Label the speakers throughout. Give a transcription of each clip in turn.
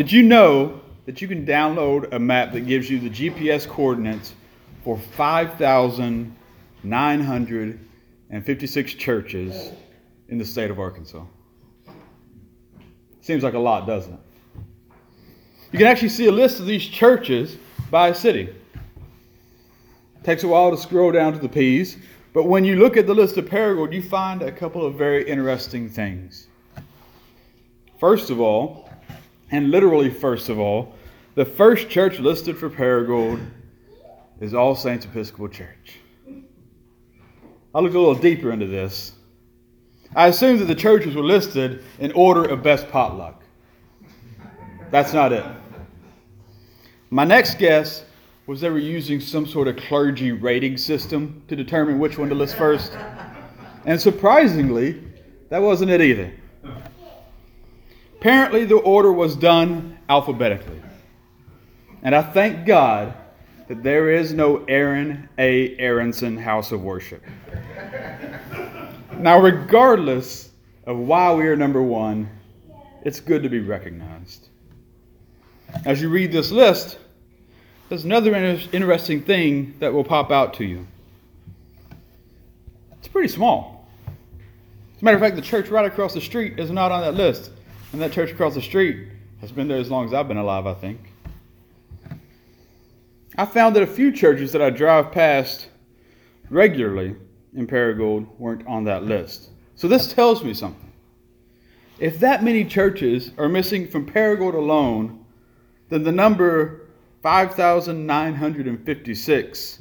Speaker 1: Did you know that you can download a map that gives you the GPS coordinates for 5,956 churches in the state of Arkansas? Seems like a lot, doesn't it? You can actually see a list of these churches by city. Takes a while to scroll down to the P's, but when you look at the list of Paragould, you find a couple of very interesting things. First of all, and literally first of all, the first church listed for Paragould is All Saints Episcopal Church. I looked a little deeper into this. I assumed that the churches were listed in order of best potluck. That's not it. My next guess was they were using some sort of clergy rating system to determine which one to list first. And surprisingly, that wasn't it either. Apparently, the order was done alphabetically. And I thank God that there is no Aaron A. Aronson House of Worship. Now, regardless of why we are number one, it's good to be recognized. As you read this list, there's another interesting thing that will pop out to you. It's pretty small. As a matter of fact, the church right across the street is not on that list. And that church across the street has been there as long as I've been alive, I think. I found that a few churches that I drive past regularly in Paragould weren't on that list. So this tells me something. If that many churches are missing from Paragould alone, then the number 5,956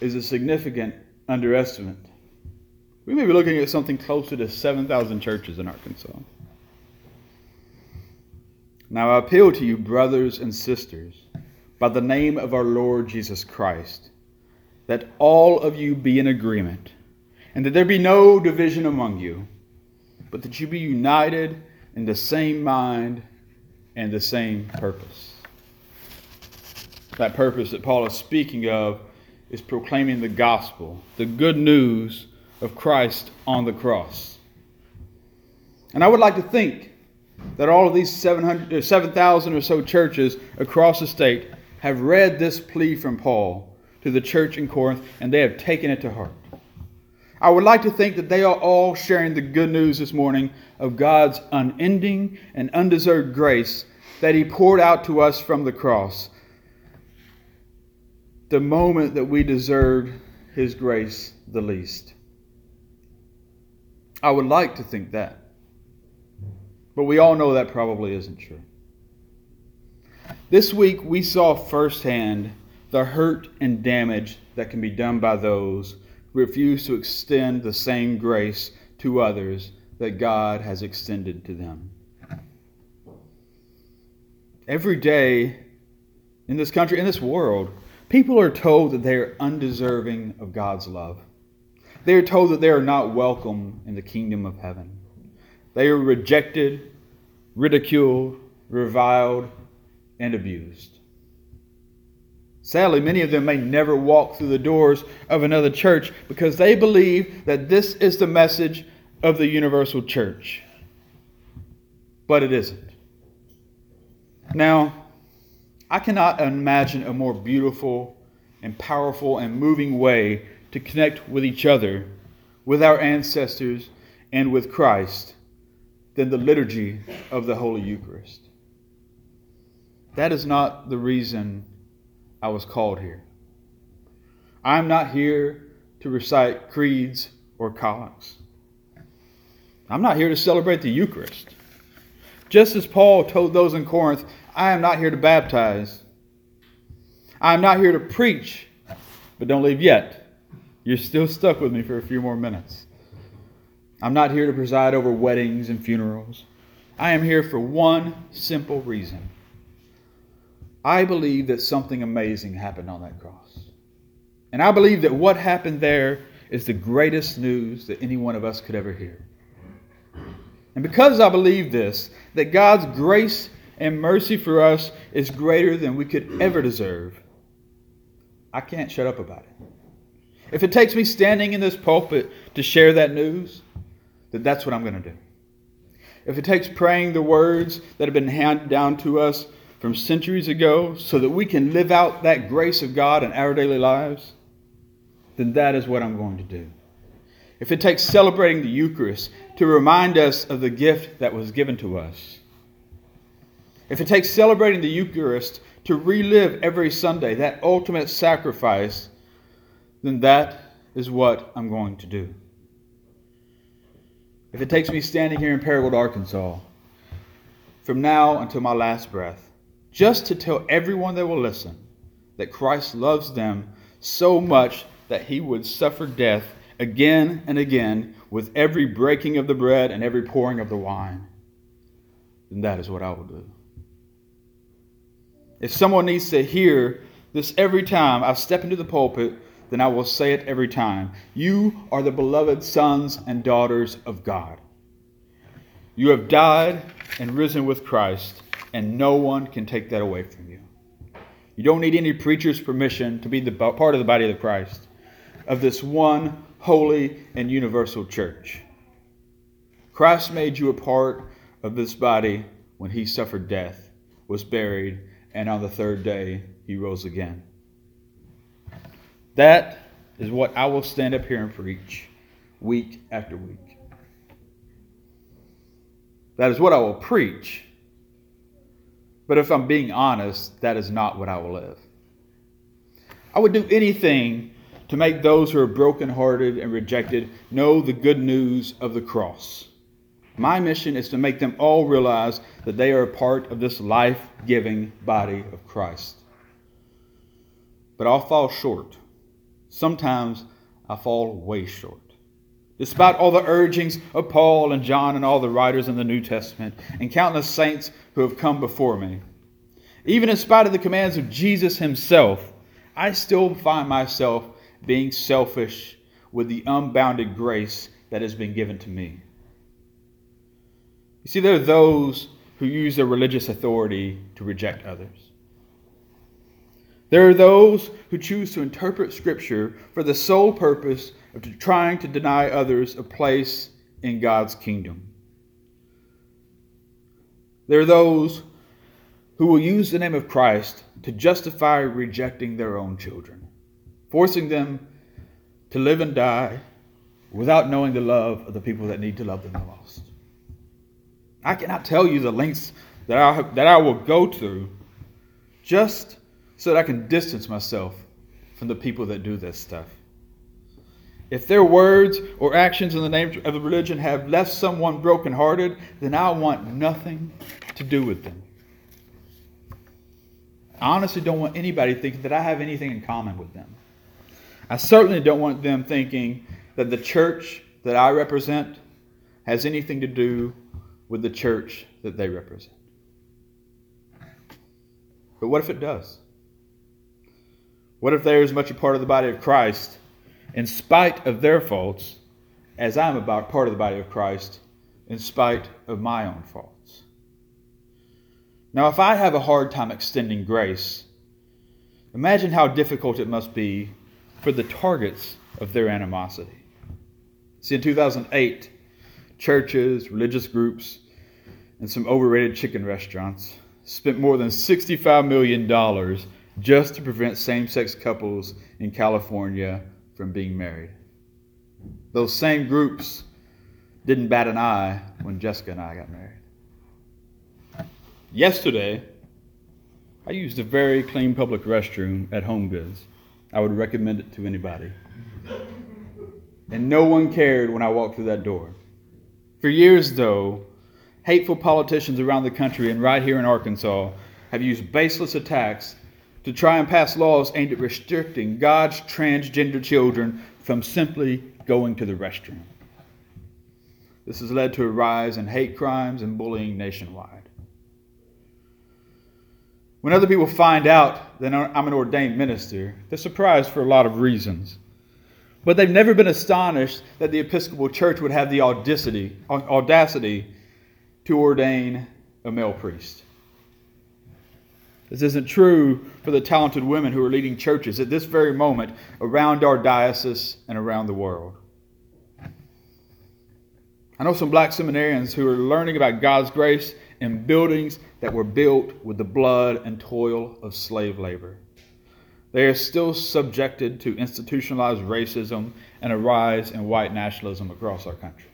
Speaker 1: is a significant underestimate. We may be looking at something closer to 7,000 churches in Arkansas. Now I appeal to you, brothers and sisters, by the name of our Lord Jesus Christ, that all of you be in agreement, and that there be no division among you, but that you be united in the same mind and the same purpose that purpose that Paul is speaking of is proclaiming the gospel, the good news of Christ on the cross. And I would like to think that all of these 7,000 uh, or so churches across the state have read this plea from Paul to the church in Corinth and they have taken it to heart. I would like to think that they are all sharing the good news this morning of God's unending and undeserved grace that He poured out to us from the cross the moment that we deserved His grace the least. I would like to think that. But we all know that probably isn't true. This week we saw firsthand the hurt and damage that can be done by those who refuse to extend the same grace to others that God has extended to them. Every day in this country, in this world, People are told that they are undeserving of God's love. They are told that they are not welcome in the kingdom of heaven. They are rejected, ridiculed, reviled, and abused. Sadly, many of them may never walk through the doors of another church because they believe that this is the message of the universal church. But it isn't. Now, I cannot imagine a more beautiful and powerful and moving way to connect with each other, with our ancestors, and with Christ than the liturgy of the Holy Eucharist. That is not the reason I was called here. I'm not here to recite creeds or collects. I'm not here to celebrate the Eucharist. Just as Paul told those in Corinth, I am not here to baptize. I am not here to preach, but don't leave yet. You're still stuck with me for a few more minutes. I'm not here to preside over weddings and funerals. I am here for one simple reason. I believe that something amazing happened on that cross. And I believe that what happened there is the greatest news that any one of us could ever hear. And because I believe this, that God's grace and mercy for us is greater than we could ever deserve, I can't shut up about it. If it takes me standing in this pulpit to share that news, then that's what I'm going to do. if it takes praying the words that have been handed down to us from centuries ago so that we can live out that grace of God in our daily lives, then that is what I'm going to do. If it takes celebrating the Eucharist to remind us of the gift that was given to us, if it takes celebrating the Eucharist to relive every Sunday that ultimate sacrifice, then that is what I'm going to do. If it takes me standing here in Paragould, Arkansas, from now until my last breath, just to tell everyone that will listen that Christ loves them so much that he would suffer death again and again with every breaking of the bread and every pouring of the wine, then that is what I will do. If someone needs to hear this every time I step into the pulpit, then I will say it every time. You are the beloved sons and daughters of God. You have died and risen with Christ, and no one can take that away from you. You don't need any preacher's permission to be the part of the body of Christ, of this one holy and universal church. Christ made you a part of this body when he suffered death, was buried, and on the third day he rose again. That is what I will stand up here and preach week after week. That is what I will preach. But if I'm being honest, that is not what I will live. I would do anything to make those who are brokenhearted and rejected know the good news of the cross. My mission is to make them all realize that they are a part of this life giving body of Christ. But I'll fall short. Sometimes I fall way short. Despite all the urgings of Paul and John and all the writers in the New Testament and countless saints who have come before me, even in spite of the commands of Jesus himself, I still find myself being selfish with the unbounded grace that has been given to me. You see, there are those who use their religious authority to reject others. There are those who choose to interpret Scripture for the sole purpose of trying to deny others a place in God's kingdom. There are those who will use the name of Christ to justify rejecting their own children, forcing them to live and die without knowing the love of the people that need to love them the most. I cannot tell you the lengths that I, that I will go through just so that I can distance myself from the people that do this stuff. If their words or actions in the name of the religion have left someone brokenhearted, then I want nothing to do with them. I honestly don't want anybody thinking that I have anything in common with them. I certainly don't want them thinking that the church that I represent has anything to do with the church that they represent. But what if it does? What if they're as much a part of the body of Christ, in spite of their faults, as I'm about part of the body of Christ, in spite of my own faults? Now, if I have a hard time extending grace, imagine how difficult it must be for the targets of their animosity. See, in 2008, churches, religious groups, and some overrated chicken restaurants spent more than $65 million just to prevent same sex couples in California from being married. Those same groups didn't bat an eye when Jessica and I got married. Yesterday, I used a very clean public restroom at Home Goods. I would recommend it to anybody. And no one cared when I walked through that door. For years, though, hateful politicians around the country and right here in Arkansas have used baseless attacks to try and pass laws aimed at restricting God's transgender children from simply going to the restroom. This has led to a rise in hate crimes and bullying nationwide. When other people find out that I'm an ordained minister, they're surprised for a lot of reasons. But they've never been astonished that the Episcopal Church would have the audacity, audacity to ordain a male priest. This isn't true for the talented women who are leading churches at this very moment around our diocese and around the world. I know some black seminarians who are learning about God's grace in buildings that were built with the blood and toil of slave labor. They are still subjected to institutionalized racism and a rise in white nationalism across our country.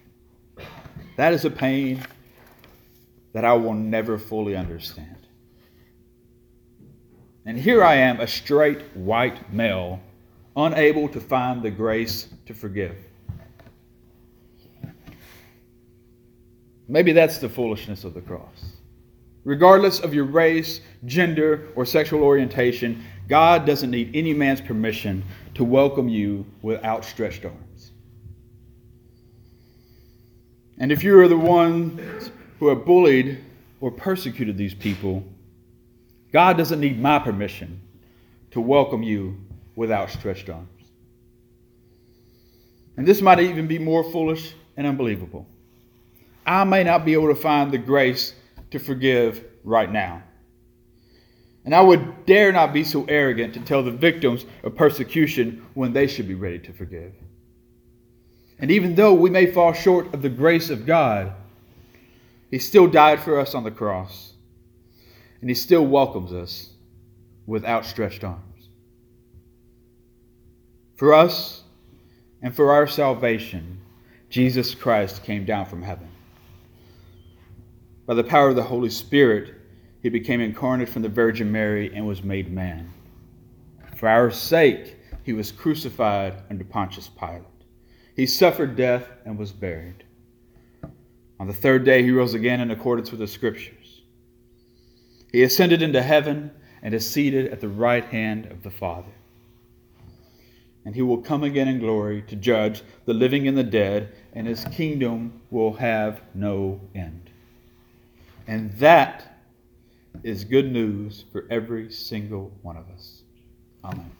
Speaker 1: That is a pain that I will never fully understand. And here I am, a straight white male, unable to find the grace to forgive. Maybe that's the foolishness of the cross. Regardless of your race, gender, or sexual orientation, God doesn't need any man's permission to welcome you with outstretched arms. And if you are the ones who have bullied or persecuted these people, God doesn't need my permission to welcome you with outstretched arms. And this might even be more foolish and unbelievable. I may not be able to find the grace to forgive right now. And I would dare not be so arrogant to tell the victims of persecution when they should be ready to forgive. And even though we may fall short of the grace of God, He still died for us on the cross. And He still welcomes us with outstretched arms. For us and for our salvation, Jesus Christ came down from heaven. By the power of the Holy Spirit, he became incarnate from the Virgin Mary and was made man. For our sake, he was crucified under Pontius Pilate. He suffered death and was buried. On the third day, he rose again in accordance with the Scriptures. He ascended into heaven and is seated at the right hand of the Father. And he will come again in glory to judge the living and the dead, and his kingdom will have no end. And that is good news for every single one of us. Amen.